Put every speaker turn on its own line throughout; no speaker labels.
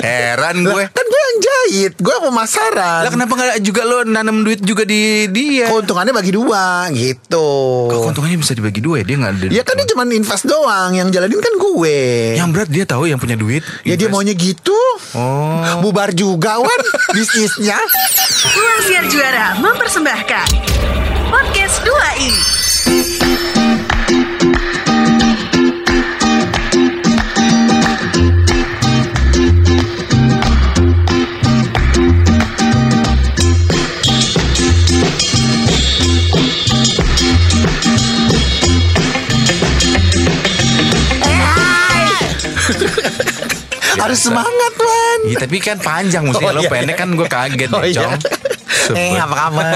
Heran
Lah,
gue.
kan gue yang jahit, gue pemasaran.
Lah kenapa nggak juga lo nanam duit juga di dia?
Keuntungannya bagi dua gitu.
Kok keuntungannya bisa dibagi dua ya? Dia nggak ada.
Ya kan dia cuma invest doang, yang jalanin kan gue.
Yang berat dia tahu yang punya duit.
Ya dia maunya gitu.
Oh.
Bubar juga wan bisnisnya.
Ruang Siar Juara mempersembahkan Podcast 2i
Harus semangat wan.
Iya tapi kan panjang mestinya
Oh,
lo
iya.
pendek kan gue kaget
Oh, iya.
Cong.
Eh, apa kabar?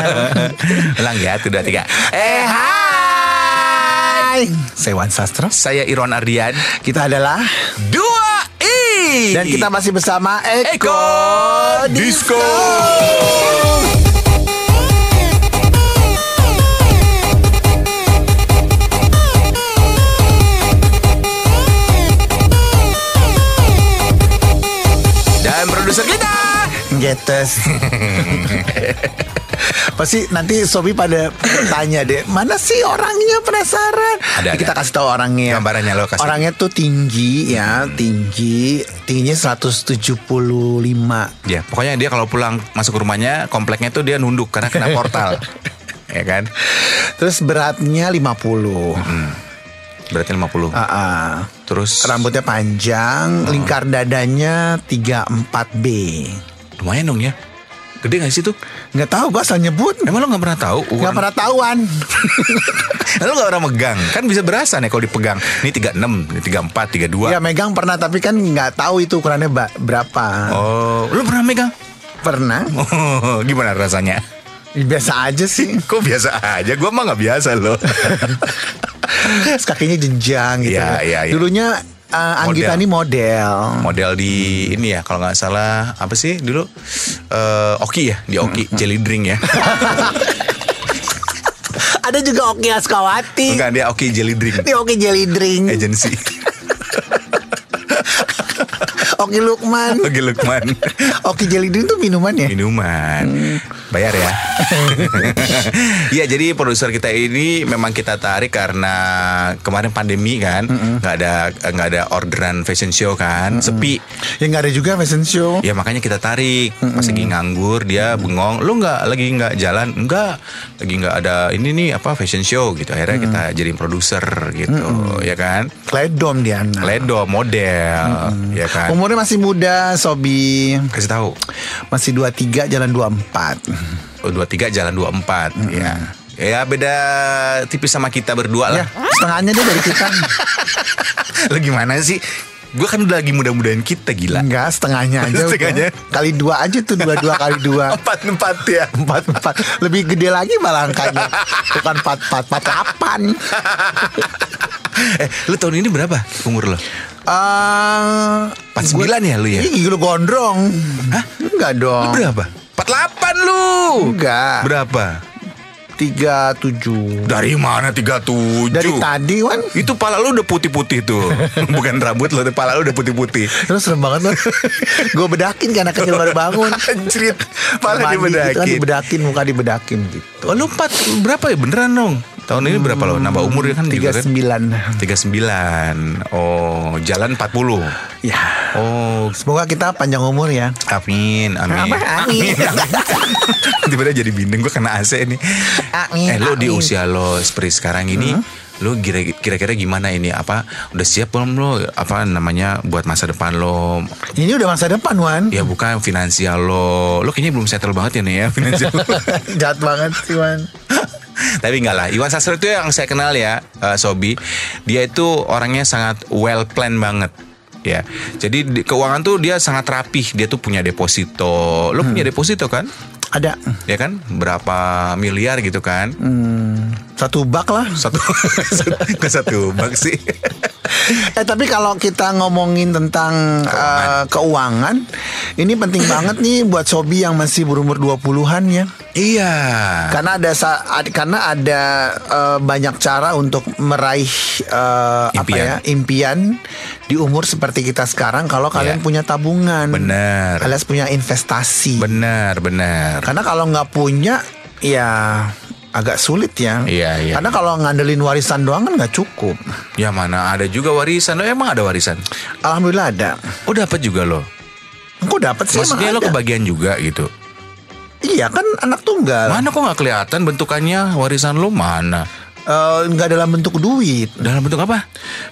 Ulang ya, tuh, dua, tiga. Eh,
Hai. Saya Wan Sastro.
Saya Iron Ardian.
Kita adalah
Dua I.
dan kita masih bersama Eko,
Eko Disco. Dan
Getes. Pasti nanti Sobi pada tanya deh Mana sih orangnya penasaran
Ada, ada.
Kita kasih tahu orangnya
Gambarannya lo kasih.
Orangnya tuh tinggi ya Tinggi Tingginya 175
Ya, pokoknya dia kalau pulang masuk ke rumahnya, kompleknya tuh dia nunduk karena kena portal. ya kan?
Terus beratnya 50
Berarti 50.
Ah, ah.
Terus
Rambutnya panjang Lingkar dadanya 34B
lumayan dong ya. Gede gak sih tuh?
Nggak tahu gue asal nyebut
Emang lo gak pernah tahu?
Nggak pernah tahuan
lo gak pernah megang Kan bisa berasa nih kalau dipegang Ini 36, ini 34, 32
Ya megang pernah Tapi kan nggak tahu itu ukurannya berapa
Oh, lo pernah megang?
Pernah
Oh, gimana rasanya?
Biasa aja sih
Kok biasa aja? Gua mah gak biasa loh
Terus kakinya jenjang gitu.
Iya, iya, iya.
Dulunya uh, Anggita
Model.
ini model.
Model di ini ya Kalau gak salah Apa sih dulu? Eh, Oki ya Di Oki Jelly drink ya
Ada juga Oki Askawati.
Bukan dia Oki Jelly drink
Ini Oki Jelly Drink.
Agency
Oki Lukman.
Oki Lukman
Oki Jelly Drink tuh minuman ya?
minuman bayar ya. Iya jadi produser kita ini memang kita tarik karena kemarin pandemi kan nggak ada nggak ada orderan fashion show kan sepi.
Ya nggak ada juga fashion show.
ya makanya kita tarik. Pas lagi nganggur dia bengong lu nggak lagi nggak jalan? Nggak lagi nggak ada ini nih apa fashion show gitu. Akhirnya kita jadi produser gitu ya kan?
Kledom dia anak.
Ledo model ya kan?
Umurnya masih muda, Sobi.
kasih tahu.
Masih 23 jalan 24.
Oh, dua tiga jalan dua empat ya ya beda tipis sama kita berdua
Ya,
lah
setengahnya dia dari kita.
lo gimana sih gue kan udah lagi mudah-mudahan kita gila
Enggak, setengahnya aja. udah.
Setengahnya.
Kali dua aja tuh, dua-dua kali dua.
empat empat ya
Empat empat lebih gede lagi malah angkanya bukan empat empat empat delapan.
eh lu tahun ini berapa umur lo
Eh,
49 ya lu ya?
Ih, lu gondrong.
Hah?
Enggak
Lu
dong.
berapa 48 lu
Enggak.
berapa
Tiga tujuh.
dari mana 37
Dari tadi Wan.
itu pala lu udah putih-putih tuh bukan rambut lo pala lu udah putih-putih
Terus serem banget loh. Gue bedakin kan anak kecil baru bangun.
Anjrit Pala
Mandi gitu kan,
dibedakin
dibedakin muka dibedakin gitu.
Oh lu 4 berapa ya beneran dong Tahun ini berapa lo? Nambah umur ya kan
Tiga
juga kan
sembilan.
39 Oh jalan 40
Ya.
Oh.
Semoga kita panjang umur ya.
Amin Amin.
Apa? Amin.
Tiba-tiba jadi bindeng gue kena AC nih.
Amin,
Eh lo di usia lo seperti sekarang ini Lo kira- kira-kira gimana ini? Apa udah siap belum lo? Apa namanya buat masa depan lo?
Ini udah masa depan Wan.
Ya bukan finansial lo. Lo kayaknya belum settle banget ya nih ya Finansial lo.
Jahat banget sih Wan.
Tapi enggak lah Iwan Sastro itu yang saya kenal ya eh, Sobi Dia itu orangnya sangat well plan banget Ya, jadi di- keuangan tuh dia sangat rapih. Dia tuh punya deposito. Lo punya deposito kan?
Ada.
Ya kan? Berapa miliar gitu kan?
Hmm. Satu bak lah.
Satu ke satu bak sih.
Eh tapi kalau kita ngomongin tentang eh, keuangan, ini penting banget nih buat Sobi yang masih berumur 20-an ya.
iya.
Karena ada sa- ad- karena ada eh, banyak cara untuk meraih eh, apa ya impian di umur seperti kita sekarang kalau kalian
Iya.
punya tabungan,
Bener.
alias punya investasi.
Benar, benar.
Karena kalau nggak punya ya agak sulit ya.
Iya, iya.
Karena kalau ngandelin warisan doang kan nggak cukup.
Ya mana ada juga warisan. Lo emang ada warisan?
Alhamdulillah ada.
Oh dapat juga lo.
Kok dapat sih
Maksudnya lo
ada.
kebagian juga gitu.
Iya kan anak tunggal.
Mana kok nggak kelihatan bentukannya warisan lo mana?
Eh, nggak dalam bentuk duit,
Dalam bentuk apa?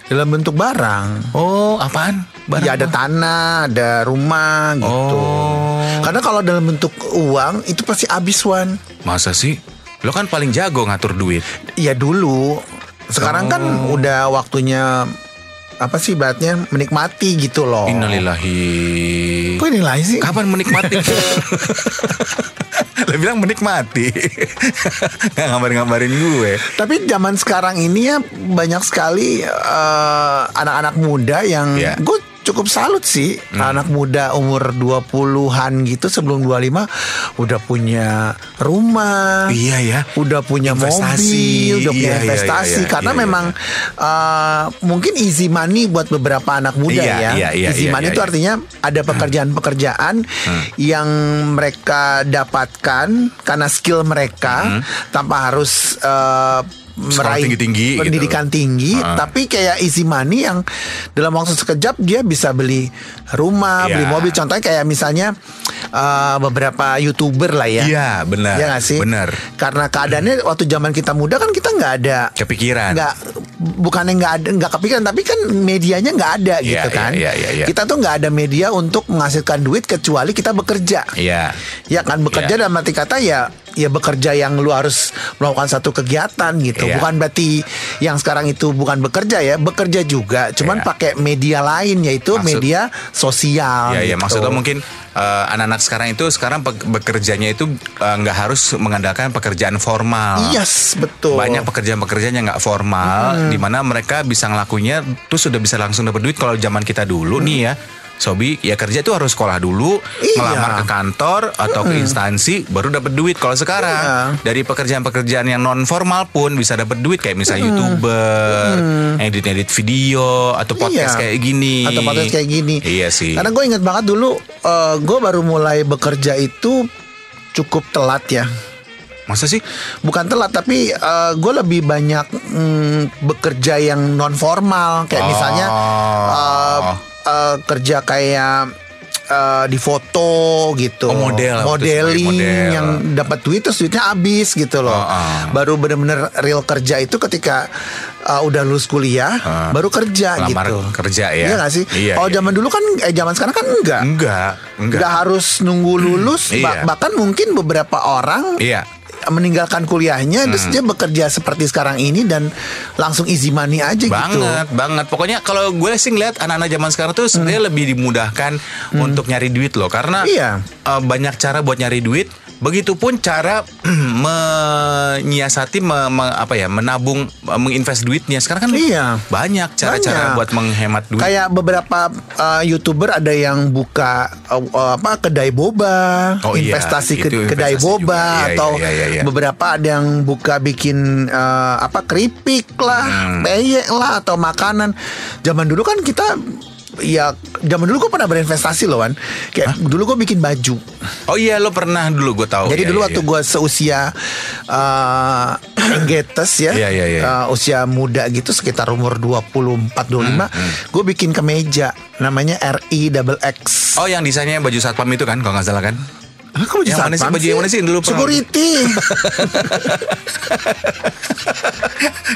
dalam bentuk barang.
Oh, apaan? Barang
ya ada
apa?
tanah, ada rumah gitu.
Oh.
Karena kalau dalam bentuk uang itu pasti habis Wan.
Masa sih? Lo kan paling jago ngatur duit.
Ya dulu. Sekarang kan
Oh.
udah waktunya apa sih ibaratnya menikmati gitu loh.
Innalillahi.
Kok lain sih?
Kapan menikmati? Lo bilang menikmati. Nggak ngabarin-ngabarin gue.
Tapi zaman sekarang ini ya banyak sekali eh, anak-anak muda yang
Iya. Hmm.
gue cukup salut sih anak muda umur 20-an gitu sebelum 25 udah punya rumah.
Iya ya.
Udah punya
Investasi.
mobil, udah punya
Iya, iya,
investasi
iya, iya,
karena
iya, iya.
memang eh, mungkin easy money buat beberapa anak muda
Iya,
ya.
iya, iya,
easy
iya,
money
iya,
itu
iya.
artinya ada pekerjaan-pekerjaan
Hmm.
yang mereka dapatkan karena skill mereka tanpa harus
Sekolah
meraih
gitu.
pendidikan tinggi,
Ah.
tapi kayak easy money yang dalam waktu sekejap dia bisa beli rumah,
Iya.
beli mobil. Contohnya kayak misalnya eh, beberapa youtuber lah ya.
Iya, benar.
Iya gak sih?
Benar.
Karena keadaannya waktu zaman kita muda kan kita nggak ada
Kepikiran.
nggak bukannya nggak ada nggak kepikiran tapi kan medianya nggak ada
Iya,
gitu
iya,
kan
iya, iya, iya.
kita tuh nggak ada media untuk menghasilkan duit kecuali kita bekerja
Iya.
ya kan bekerja
Iya.
dalam arti kata ya ya bekerja yang lu harus melakukan satu kegiatan gitu
Iya.
bukan berarti yang sekarang itu bukan bekerja ya bekerja juga cuman
Iya.
pakai media lain yaitu
Maksud-
media sosial
Ya, ya
gitu.
maksudnya mungkin eh, anak-anak sekarang itu sekarang bekerjanya itu eh, nggak harus mengandalkan pekerjaan formal.
yes betul
Banyak pekerjaan-pekerjaan yang nggak formal, di mana mereka bisa ngelakunya tuh sudah bisa langsung dapat duit. Kalau zaman kita dulu nih ya, Sobi, ya kerja tuh harus sekolah dulu,
Iya.
ngelamar ke kantor atau ke instansi, baru dapat duit. Kalau sekarang
Iya.
dari pekerjaan-pekerjaan yang non formal pun bisa dapat duit, kayak misalnya youtuber, edit-edit video atau podcast
Iya.
kayak gini.
atau podcast kayak gini.
Iya sih.
Karena gue inget banget dulu, eh, gue baru mulai bekerja itu cukup telat ya.
Masa sih?
Bukan telat, tapi gue lebih banyak mm, bekerja yang non formal, kayak
Oh.
misalnya eh, eh, kerja kayak eh, di foto gitu,
Oh, model,
modeling
sebagai model.
yang dapat duit terus duitnya habis gitu loh.
Oh, oh.
Baru bener-bener real kerja itu ketika eh, udah lulus kuliah,
Ah.
baru kerja
Lamar
gitu.
kerja ya.
Iya gak sih?
Iya,
Kalau
iya.
zaman dulu kan eh zaman sekarang kan enggak.
Enggak, enggak.
Enggak harus nunggu lulus,
Iya.
ba- bahkan mungkin beberapa orang
Iya.
Meninggalkan kuliahnya terus dia bekerja seperti sekarang ini dan langsung easy money aja gitu.
Banget, banget. Pokoknya kalau gue sih ngeliat anak-anak zaman sekarang tuh sebenarnya lebih dimudahkan untuk nyari duit loh, karena
Hmm. Iya.
eh, banyak cara buat nyari duit. Begitupun cara menyiasati, me- me- apa ya, menabung, menginvest duitnya. Sekarang kan
Iya.
banyak cara-cara buat menghemat duit.
Kayak beberapa uh, youtuber ada yang buka uh, apa kedai boba,
Oh iya,
investasi ke
itu
kedai
investasi
boba
juga. Iya,
atau
iya, iya, iya.
beberapa ada yang buka bikin uh, apa keripik lah,
Hmm.
peyek lah atau makanan. Zaman dulu kan kita ya zaman dulu gue pernah berinvestasi loh kan. Kayak dulu gue bikin baju.
Oh iya, lo pernah dulu gue tahu.
Jadi
Iya,
dulu
iya,
waktu
iya.
gue seusia uh, Enggetes ya,
Iya, iya, iya.
uh, usia muda gitu sekitar umur 24 25,
Hmm,
gue bikin kemeja namanya RI double X.
Oh yang desainnya baju satpam itu kan, kalau nggak salah kan?
Kok baju
Yang mana sih?
satpam
Baju yang mana sih? Dulu
Security.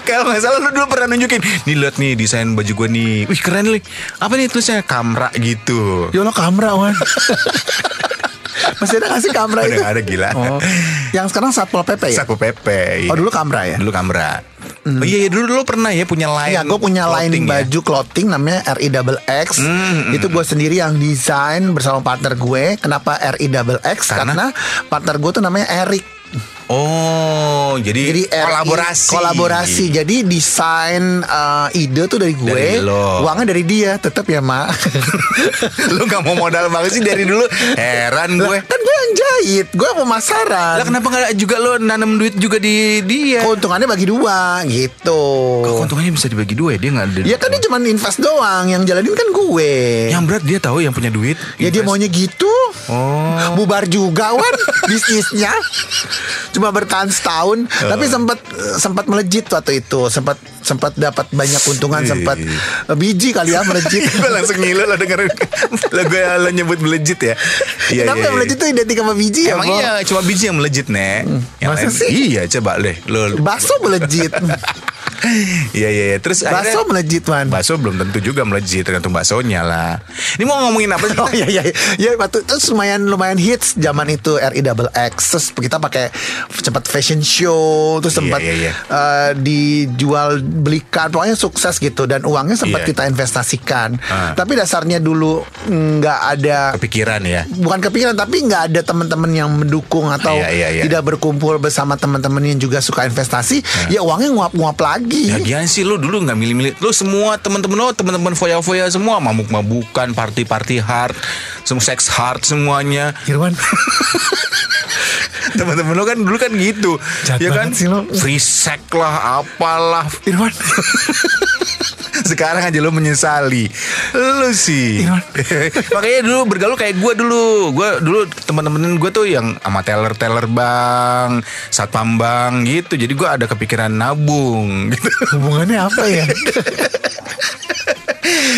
Kalau nggak salah lu dulu pernah nunjukin Nih liat nih desain baju gue nih Wih keren nih Apa nih tulisnya Kamra gitu
Yo lo kamera wan. Masih ada gak sih kamera
Udah
itu?
nggak ada, gila.
Oh. Yang sekarang Satpol PP ya?
Pepe iya.
Oh dulu kamera ya?
Dulu Kamra Oh iya, iya dulu dulu pernah ya punya line
Iya, gue punya line
ya?
baju clothing namanya RI double X.
Hmm,
itu gue sendiri yang desain bersama partner gue. Kenapa RI double X?
Karena?
Karena, partner gue tuh namanya Eric.
Oh, jadi,
Jadi RI
kolaborasi.
Kolaborasi. Jadi desain uh, ide tuh dari gue,
Dari lo.
uangnya dari dia. Tetap ya, Mak.
Lu gak mau modal banget sih dari dulu. Heran gue.
kan gue yang jahit, gue pemasaran.
Lah kenapa gak juga lo nanam duit juga di dia?
Keuntungannya bagi dua gitu.
Kok keuntungannya bisa dibagi dua ya? Dia gak ada.
Ya kan dia cuma invest doang, yang jalanin kan gue.
Yang berat dia tahu yang punya duit.
Ya dia
invest.
maunya gitu.
Oh.
Bubar juga Wan bisnisnya. Cuma bertahan setahun,
Oh.
tapi sempat sempat melejit waktu itu, sempat sempat dapat banyak keuntungan,
Wih.
sempat eh, biji kali ya melejit.
langsung ngilu lo dengerin lo gue lo nyebut melejit ya iya
Kenapa
iya, iya.
melejit tuh identik sama biji ya,
Emang iya cuma biji yang melejit nek Yang
masa
lain-
sih?
Iya coba deh lo
Bakso melejit.
Iya iya iya Terus
Bakso
akhirnya
melejit, Wan.
Bakso belum tentu juga melejit Tergantung baksonya lah Ini mau ngomongin apa sih
Oh iya iya ya waktu terus lumayan lumayan hits zaman itu RI Double X terus kita pakai cepat fashion show terus
Iya,
sempat
iya, iya.
eh, dijual belikan pokoknya sukses gitu. Dan uangnya sempat
Iya.
kita investasikan.
Ah.
tapi dasarnya dulu nggak ada
Kepikiran ya?
Bukan kepikiran tapi nggak ada teman-teman yang mendukung atau
Iya, iya, iya.
tidak berkumpul bersama teman-teman yang juga suka investasi ya uangnya nguap-nguap lagi.
Lagian sih lu dulu nggak milih-milih. Lu semua teman-teman lo Teman-teman foya-foya semua Mabuk-mabukan Party-party hard Semua sex hard semuanya.
Irwan
Teman-teman lo kan dulu kan gitu.
Jahat
Ya kan?
sih lo.
Free sex lah Apalah.
Irwan.
Sekarang aja lo menyesali. Lu sih.
Irwan.
Makanya dulu bergaul kayak gue dulu. Gue dulu teman-teman gue tuh yang Sama teller-teller bang Satpam bang gitu. Jadi gue ada kepikiran nabung gitu.
Hubungannya apa ya? Ya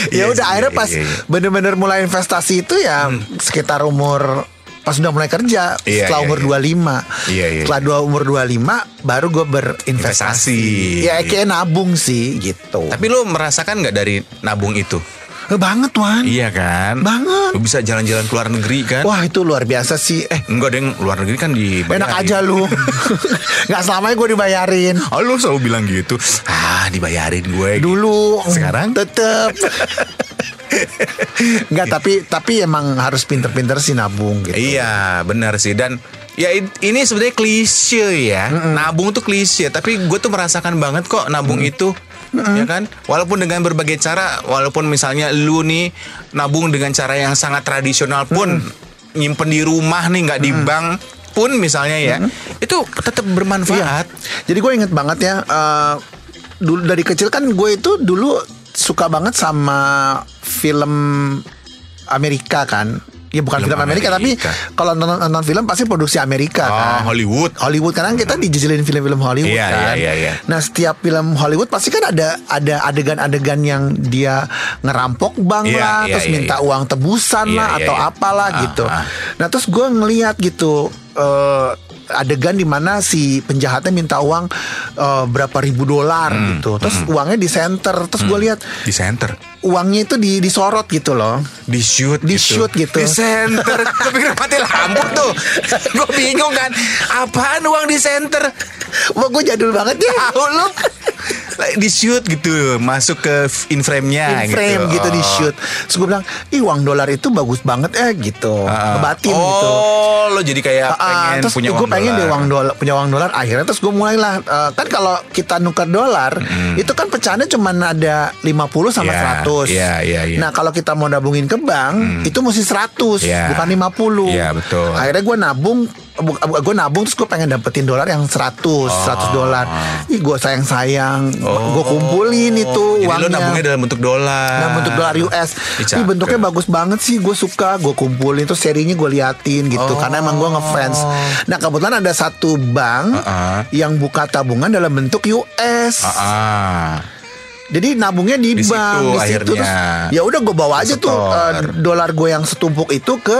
Iya
udah akhirnya pas
iya, iya.
bener-bener mulai investasi itu ya sekitar umur pas udah mulai kerja
Iya,
setelah
iya,
umur
iya.
25
Iya, iya.
setelah dua umur 25 baru gue berinvestasi
Investasi.
ya kayak nabung sih gitu
Tapi lo merasakan nggak dari nabung itu?
Eh, banget Wan
Iya kan?
Banget.
Lo bisa jalan-jalan ke luar negeri kan?
wah itu luar biasa sih eh
Enggak deng, luar negeri kan di
enak aja lu nggak selamanya gue dibayarin
Oh, lo selalu bilang gitu. Ah, dibayarin gue.
dulu
Sekarang?
tetep Enggak tapi tapi emang harus pinter-pinter sih nabung gitu.
Iya, benar sih dan ya ini sebenarnya klise ya. Nabung tuh klise, tapi gue tuh merasakan banget kok nabung itu. Ya kan, walaupun dengan berbagai cara, walaupun misalnya lu nih nabung dengan cara yang sangat tradisional pun nyimpen di rumah nih nggak di bank pun misalnya ya, itu tetap bermanfaat.
Jadi gue inget banget ya eh, dulu dari kecil kan gue itu dulu suka banget sama film Amerika kan. Ya bukan
Film
film, Amerika,
Amerika.
tapi kalau nonton, nonton film pasti produksi Amerika
Oh,
kan.
Hollywood.
Hollywood karena kita dijejelin film-film Hollywood
Iya,
kan.
iya, iya, iya.
Nah setiap film Hollywood pasti kan ada ada adegan-adegan yang dia ngerampok bank
Iya,
lah,
iya,
terus
iya,
minta
iya.
uang tebusan
Iya,
lah
iya,
atau
iya.
apalah
Ah,
gitu.
ah.
Nah terus gue ngeliat gitu eh, adegan di mana si penjahatnya minta uang eh, berapa ribu dolar
Hmm,
gitu. Terus uangnya di center. Terus gue lihat
Di center.
uangnya itu di disorot gitu loh.
di shoot
Di shoot gitu.
di center gue pikir mati lampu tuh gue bingung kan apaan uang di center
Wah gue jadul banget ya.
tahu lu di shoot gitu masuk ke in frame-nya
in frame gitu, di shoot. Terus gue bilang, ih uang dolar itu bagus banget eh gitu, ngebatin
oh,
gitu.
lo jadi kayak
Ah,
pengen
terus
punya
gue
uang
pengen deh uang dolar punya uang dolar akhirnya terus gue mulailah eh, kan kalau kita nuker dolar itu kan pecahannya cuma ada 50 sama
Hmm. Iya,
100
iya, iya, iya.
nah kalau kita mau nabungin ke bank itu mesti 100
Iya.
bukan 50
Iya, betul.
akhirnya gue nabung gue nabung terus gue pengen dapetin dolar yang 100 100 dolar ih gue sayang sayang gue kumpulin itu
Oh. jadi lo
uangnya
nabungnya dalam bentuk dolar
Nah bentuk dolar US
Ih,
Ini bentuknya bagus banget sih Gue suka Gue kumpulin Terus serinya gue liatin gitu
Oh.
Karena emang gue ngefans Nah kebetulan ada satu bank
Uh-uh.
Yang buka tabungan dalam bentuk US
Ah, ah.
Jadi nabungnya di,
Di
bank
situ
di situ
akhirnya.
Terus ya udah gue bawa aja tuh
Setor.
eh, Dolar gue yang setumpuk itu ke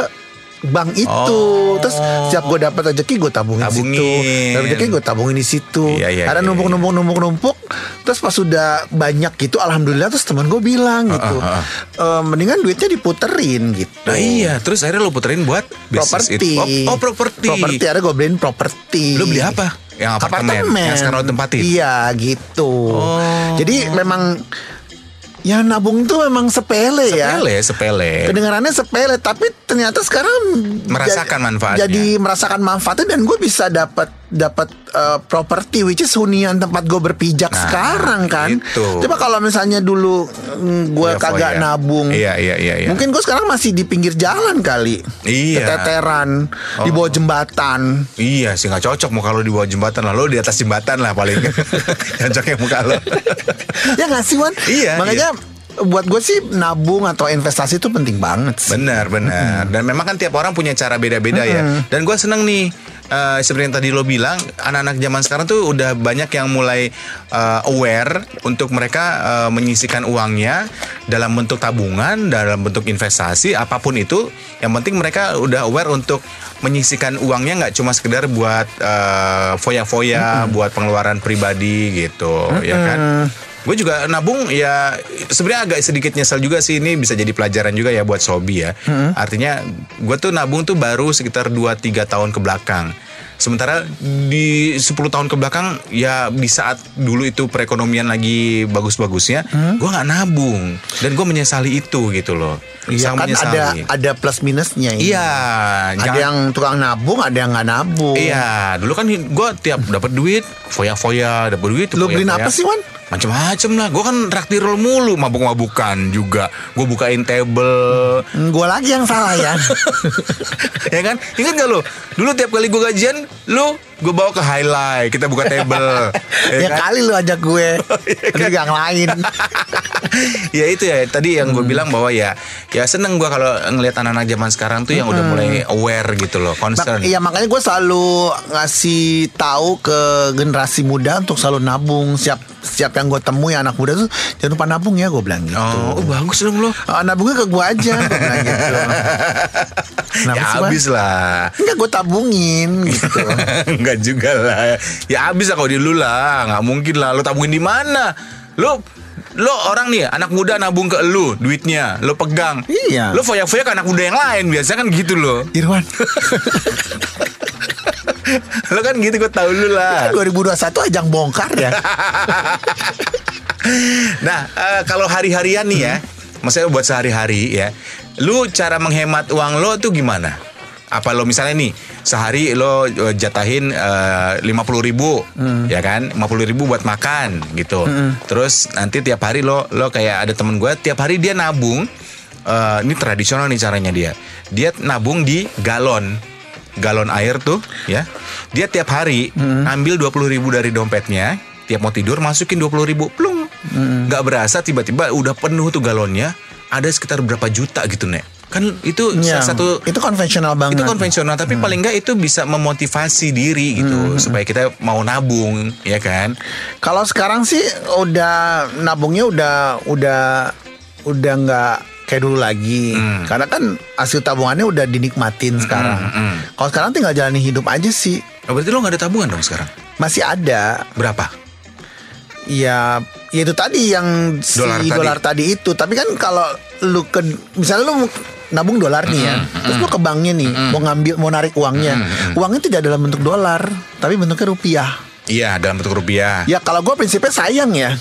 bank itu
Oh.
terus setiap gue dapat rezeki gue tabungin,
Tabungin.
situ rezeki gue tabungin di situ
Iya, iya,
ada
iya,
numpuk numpuk numpuk numpuk terus pas sudah banyak gitu alhamdulillah terus teman gue bilang gitu
uh, uh.
"Eh, mendingan duitnya diputerin gitu
Nah iya, terus akhirnya lo puterin buat
properti.
Oh, oh properti.
properti ada gue beliin properti
Lo beli apa? Yang apartemen, yang sekarang lo tempatin?
iya gitu
Oh.
jadi memang ya nabung tuh memang sepele, ya
Sepele, sepele.
kedengarannya sepele tapi ternyata sekarang
Merasakan manfaatnya.
jadi merasakan manfaatnya dan gue bisa dapat dapat uh, properti which is hunian tempat gue berpijak
Nah,
sekarang kan.
itu.
Coba kalau misalnya dulu gue
Foya-foya.
kagak nabung.
Iya, iya, iya, iya.
Mungkin gue sekarang masih di pinggir jalan kali.
Iya.
Keteteran di bawah jembatan.
Iya sih nggak cocok mau kalau di bawah jembatan lah lo di atas jembatan lah paling cocoknya muka lo.
ya nggak sih Wan?
Iya,
Makanya buat gue sih nabung atau investasi itu penting banget sih.
Benar benar dan memang kan tiap orang punya cara beda-beda ya dan gue seneng nih eh, seperti yang tadi lo bilang anak-anak zaman sekarang tuh udah banyak yang mulai eh, aware untuk mereka eh, menyisikan uangnya dalam bentuk tabungan dalam bentuk investasi apa pun itu. Yang penting mereka udah aware untuk menyisikan uangnya nggak cuma sekedar buat eh, foya-foya buat pengeluaran pribadi gitu ya kan Gue juga nabung ya sebenarnya agak sedikit nyesel juga sih ini bisa jadi pelajaran juga ya buat Sobi ya. Artinya gue tuh nabung tuh baru sekitar 2-3 tahun ke belakang. Sementara di 10 tahun ke belakang ya di saat dulu itu perekonomian lagi bagus-bagusnya, gue nggak nabung dan gue menyesali itu gitu loh.
Iya kan ada
menyesali.
ada plus minusnya ini.
Iya,
Ada
jangan-
yang tukang nabung, ada yang nggak nabung.
Iya, dulu kan gue tiap dapat duit, foya-foya, dapat duit.
Lu beliin apa sih Wan?
Macem-macem lah, gue kan traktir lo mulu, mabuk-mabukan juga. Gue bukain table,
Gue lagi yang salah ya.
ya kan? Ingat gak lo? Dulu tiap kali gue gajian, lo gue bawa ke highlight, kita buka table.
ya
kan?
kali lu ajak gue.
iya
Tapi yang lain.
ya itu ya tadi yang gue bilang bahwa ya ya seneng gue kalau ngelihat anak-anak zaman sekarang tuh yang udah mulai aware gitu loh concern
Iya makanya gue selalu ngasih tahu ke generasi muda untuk selalu nabung. Siap siap yang gue temui anak muda tuh jangan lupa nabung ya gue bilang gitu.
oh, oh, bagus dong lo
Ah, nabungnya ke gue aja gue bilang gitu.
Ya habis lah
Enggak gue tabungin gitu.
Enggak juga lah. Ya habis lah kalau di lu lah. Nggak mungkin lah. Lu tabungin di mana? Lu Lo orang nih anak muda nabung ke lu duitnya. Lo pegang.
Iya.
lo foya-foya ke anak muda yang lain. Biasa kan gitu lo
Irwan,
lo kan gitu gue tahu lu lah.
2021 ajang bongkar ya.
Nah, eh, kalau hari-harian nih ya, maksudnya buat sehari-hari ya, lu cara menghemat uang lo tuh gimana? Apa lo misalnya nih sehari lo eh, jatahin lima puluh ribu, ya kan, lima puluh ribu buat makan gitu. Terus nanti tiap hari lo lo kayak ada temen gue tiap hari dia nabung. eh, ini tradisional nih caranya dia. Dia nabung di galon, galon air tuh, ya. Dia tiap hari ambil dua puluh ribu dari dompetnya, tiap mau tidur masukin dua puluh ribu, plung, nggak berasa tiba-tiba udah penuh tuh galonnya, ada sekitar berapa juta gitu nek. Kan itu salah
Yang-
satu
itu konvensional banget.
itu konvensional tapi paling nggak itu bisa memotivasi diri gitu supaya kita mau nabung ya kan
Kalau sekarang sih udah nabungnya udah udah udah nggak kayak dulu lagi.
Hmm.
Karena kan hasil tabungannya udah dinikmatin sekarang.
hmm.
Kalau sekarang tinggal jalani hidup aja sih.
Oh, berarti lo nggak ada tabungan dong sekarang
Masih ada.
berapa
Ya, ya itu tadi yang si
Dolar
dolar,
tadi.
tadi. itu. Tapi kan kalau lu ke misalnya lu nabung dolar nih ya, terus lu ke banknya nih mau ngambil mau narik uangnya, uangnya tidak dalam bentuk dolar, tapi bentuknya rupiah.
iya dalam bentuk rupiah.
Ya kalau gue prinsipnya sayang ya,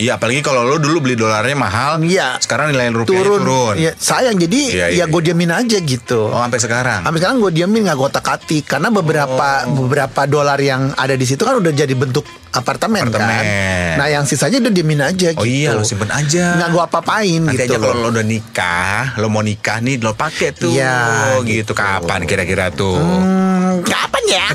iya apalagi kalau lo dulu beli dolarnya mahal
Iya.
sekarang nilai rupiahnya
turun,
turun,
Ya, sayang jadi
Iya,
ya
iya,
gue diamin aja gitu.
oh sampai sekarang
Sampai sekarang gue diamin nggak gue atik karena beberapa
Oh.
beberapa dolar yang ada di situ kan udah jadi bentuk apartemen, kan.
Apartemen.
Nah yang sisanya udah diamin aja
oh
gitu.
iya lo simpen aja
Nggak gue apa-apain
Nanti
gitu.
aja kalau lo udah nikah, lo mau nikah nih, lo pakai tuh.
Iya,
gitu.
gitu.
Kapan kira-kira tuh?
Hmm, kapan ya?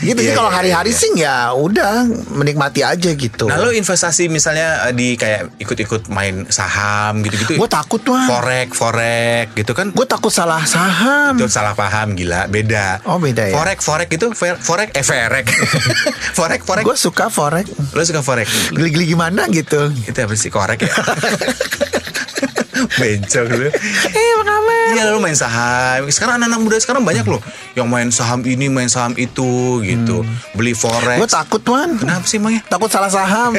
gitu sih
Iya,
kalau
iya,
hari-hari
iya.
sih ya udah menikmati aja gitu.
Nah, lo investasi misalnya eh, di kayak ikut-ikut main saham gitu-gitu.
Gue takut tuh.
Forex, forex gitu kan?
Gue takut salah saham.
Itu salah paham gila, beda.
Oh, beda ya?
Forex, forex itu forex, eh forex. forex, forex.
Gue suka forex.
Lo suka forex?
Geli-geli gimana gitu.
Itu apa sih korek ya? Bencong lu.
Eh, apa kabar?
Iya lu main saham. Sekarang anak-anak muda sekarang banyak loh yang main saham ini, main saham itu gitu. Beli forex.
Gue takut Wan.
Kenapa sih emangnya?
Takut salah saham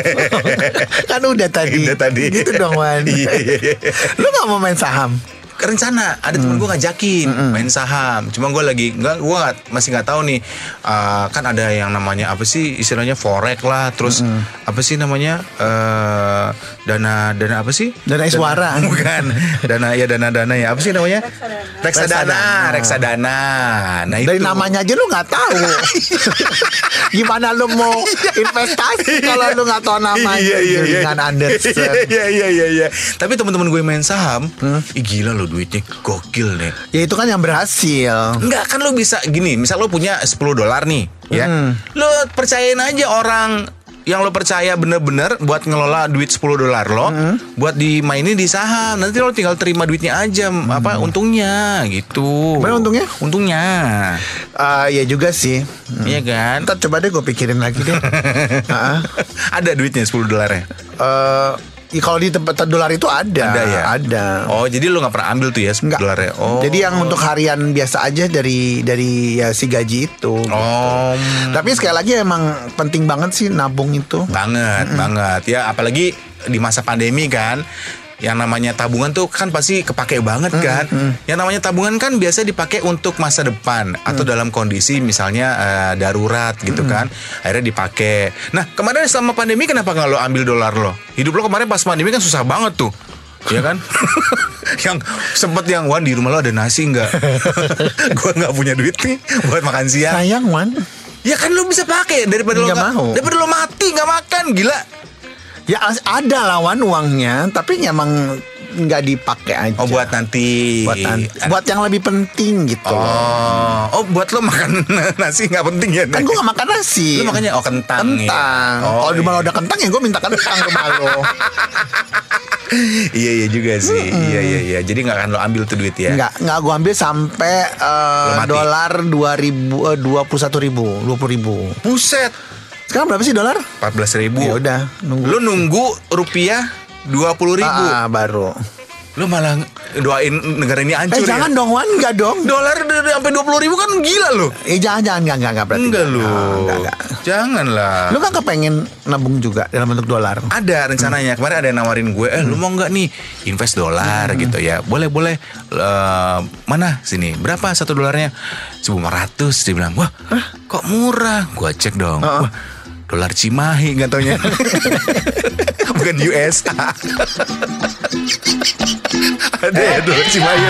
Kan udah tadi
Udah tadi.
Gitu dong Wan
Iya, iya, iya.
Lu gak mau main saham?
Rencana. Ada temen gue ngajakin main saham. Cuma gue lagi nggak gue masih nggak tahu nih uh, kan ada yang namanya apa sih istilahnya forex lah. Terus apa sih namanya uh, dana dana apa sih?
Dana iswara.
bukan. Dana ya dana dana ya. Apa sih namanya? Reksadana. Reksadana. Nah
Dari
itu.
namanya aja lu nggak tahu. Gimana lu mau investasi kalau lu nggak tahu namanya?
Iya iya iya.
Dengan understand.
Iya iya iya iya. Tapi teman-teman gue main saham, ih gila lo duitnya gokil nih.
Ya itu kan yang berhasil.
Enggak kan lo bisa gini, misal lo punya 10 dolar nih, ya.
Hmm.
Lo percayain aja orang yang lo percaya bener-bener buat ngelola duit 10 dolar lo,
Hmm.
buat dimainin di saham. Nanti lo tinggal terima duitnya aja, apa untungnya gitu.
Mana Hmm. untungnya?
Untungnya.
Ah, ya juga sih.
Iya kan?
Ntar coba deh gue pikirin lagi deh. Ah,
Ada duitnya 10 dolarnya.
eh, ya kalau di tempat dolar itu ada.
Ada ya?
Ada.
Oh, jadi lo nggak pernah ambil tuh ya 10
Enggak.
dolarnya. Oh.
Jadi yang untuk harian biasa aja dari dari ya si gaji itu.
Oh,
Tapi sekali lagi emang penting banget sih nabung itu.
banget, banget ya. Apalagi di masa pandemi kan, yang namanya tabungan tuh kan pasti kepake banget kan. Yang namanya tabungan kan biasa dipakai untuk masa depan atau dalam kondisi misalnya eh, darurat gitu kan. Akhirnya dipakai. Nah kemarin selama pandemi kenapa nggak lo ambil dolar lo? Hidup lo kemarin pas pandemi kan susah banget tuh. Ya kan? yang sempet yang Wan di rumah lo ada nasi nggak? Gua nggak punya duit nih buat makan siang.
Sayang Wan.
Ya kan lu bisa pakai daripada
nggak- mau.
daripada lu mati nggak makan gila.
Ya ada lawan uangnya, tapi emang nggak dipakai aja.
Oh buat nanti.
buat, nan- buat yang lebih penting gitu loh.
Oh, oh buat lo makan nasi nggak penting ya?
Kan gue gak makan nasi
Lu makannya oh kentang.
Kentang
ya? Oh,
Kalau di lo
iya.
ada kentang ya gue minta kentang ke lo
iya iya juga sih. Iya iya iya. Jadi nggak akan lo ambil tuh duit ya?
Nggak, nggak gue ambil sampai eh,
Lo mati.
dolar dua ribu, eh, dua puluh satu ribu, dua puluh ribu.
Buset.
Sekarang berapa sih dolar?
14 ribu.
Ya udah, nunggu.
Lu nunggu rupiah 20 ribu.
Ah, baru.
Lu malah doain negara ini
Eh
hancur
jangan
ya?
dong Wan, enggak dong.
Dolar sampai 20 ribu kan gila lo.
Eh jangan jangan enggak enggak, enggak berarti.
Enggak.
Ah, enggak, enggak.
Jangan lah.
Lu kan kepengen nabung juga dalam bentuk dolar.
Ada rencananya kemarin ada yang nawarin gue, eh lu mau nggak nih invest dolar gitu ya? Boleh boleh. Eh, mana sini? Berapa satu dolarnya? 1500 dia bilang. Wah, kok murah? Gue cek dong. Wah, dolar Cimahi nggak taunya. Bukan US. ada ya dolar Cimahi.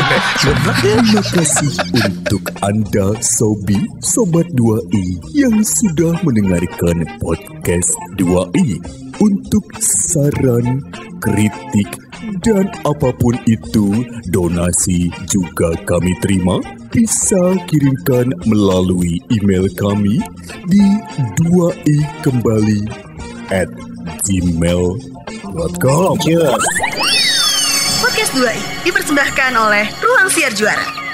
Terima kasih untuk Anda Sobi Sobat 2i yang sudah mendengarkan podcast 2i. Untuk saran, kritik, dan apa pun itu, donasi juga kami terima. Bisa kirimkan melalui email kami di 2i kembali at gmail.com.
Podcast 2i dipersembahkan oleh Ruang Siar Juara.